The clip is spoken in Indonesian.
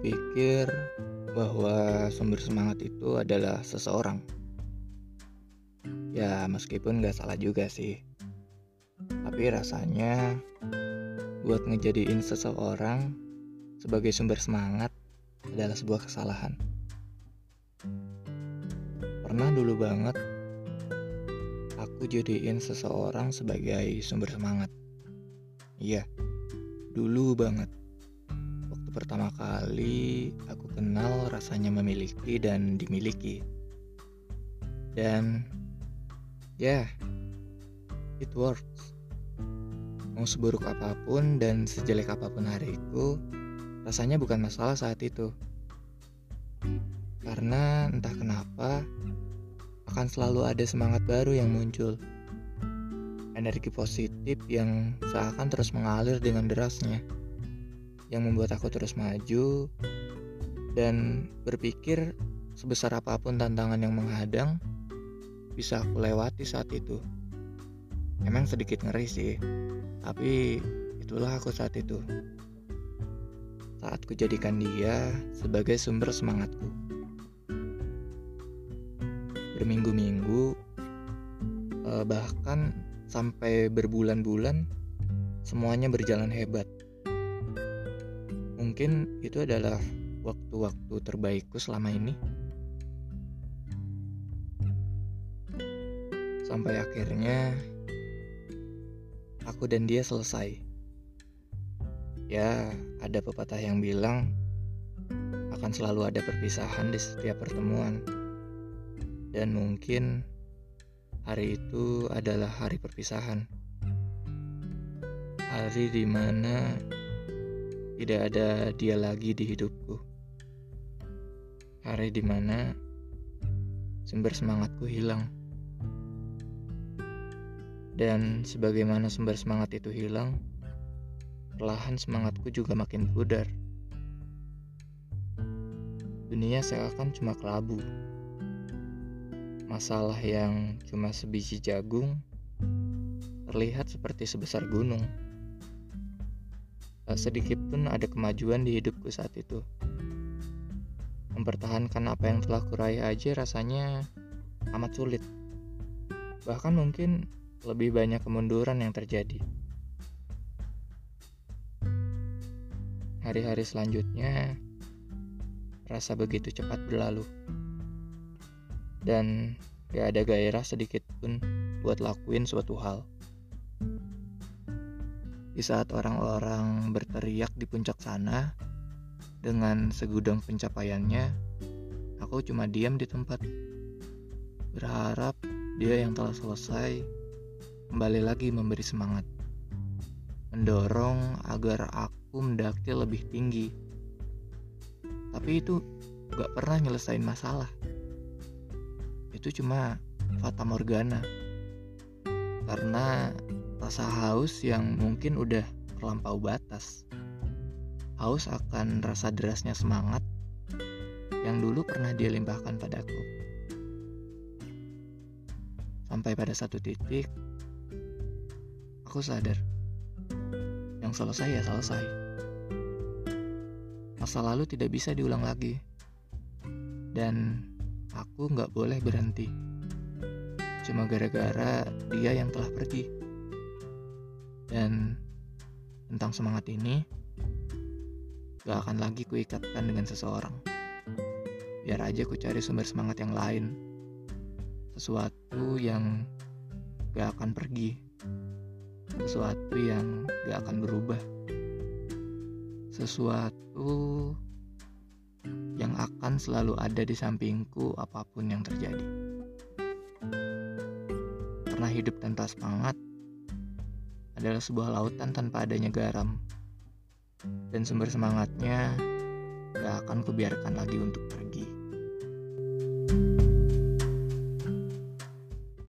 pikir bahwa sumber semangat itu adalah seseorang. Ya, meskipun gak salah juga sih. Tapi rasanya buat ngejadiin seseorang sebagai sumber semangat adalah sebuah kesalahan. Pernah dulu banget aku jadiin seseorang sebagai sumber semangat. Iya, dulu banget pertama kali aku kenal rasanya memiliki dan dimiliki. Dan ya, yeah, it works. Mau seburuk apa pun dan sejelek apa pun hariku, rasanya bukan masalah saat itu. Karena entah kenapa, akan selalu ada semangat baru yang muncul. Energi positif yang seakan terus mengalir dengan derasnya yang membuat aku terus maju dan berpikir sebesar apa pun tantangan yang menghadang bisa aku lewati saat itu. Emang sedikit ngeri sih, tapi itulah aku saat itu. Saat ku jadikan dia sebagai sumber semangatku. Berminggu-minggu, eh, bahkan sampai berbulan-bulan, semuanya berjalan hebat Mungkin itu adalah waktu-waktu terbaikku selama ini. Sampai akhirnya aku dan dia selesai. Ya, ada pepatah yang bilang akan selalu ada perpisahan di setiap pertemuan. Dan mungkin hari itu adalah hari perpisahan. Hari di mana tidak ada dia lagi di hidupku. Hari di mana sumber semangatku hilang. Dan sebagaimana sumber semangat itu hilang, perlahan semangatku juga makin pudar. Dunia seakan cuma kelabu. Masalah yang cuma sebiji jagung terlihat seperti sebesar gunung sedikit pun ada kemajuan di hidupku saat itu. Mempertahankan apa yang telah kuraih aja rasanya amat sulit. Bahkan mungkin lebih banyak kemunduran yang terjadi. Hari-hari selanjutnya rasa begitu cepat berlalu. Dan gak ada gairah sedikit pun buat lakuin suatu hal. Di saat orang-orang berteriak di puncak sana dengan segudang pencapaiannya, aku cuma diam di tempat. Berharap dia yang telah selesai kembali lagi memberi semangat. Mendorong agar aku mendaki lebih tinggi. Tapi itu gak pernah nyelesain masalah. Itu cuma fata morgana. Karena rasa haus yang mungkin udah terlampau batas. Haus akan rasa derasnya semangat yang dulu pernah dia limpahkan padaku. Sampai pada satu titik, aku sadar yang selesai ya selesai. Masa lalu tidak bisa diulang lagi, dan aku nggak boleh berhenti. Cuma gara-gara dia yang telah pergi. Dan tentang semangat ini, gak akan lagi kuikatkan dengan seseorang. Biar aja ku cari sumber semangat yang lain. Sesuatu yang gak akan pergi. Sesuatu yang gak akan berubah. Sesuatu yang akan selalu ada di sampingku apa pun yang terjadi. Pernah hidup tanpa semangat, adalah sebuah lautan tanpa adanya garam. Dan sumber semangatnya gak akan kubiarkan lagi untuk pergi. thank you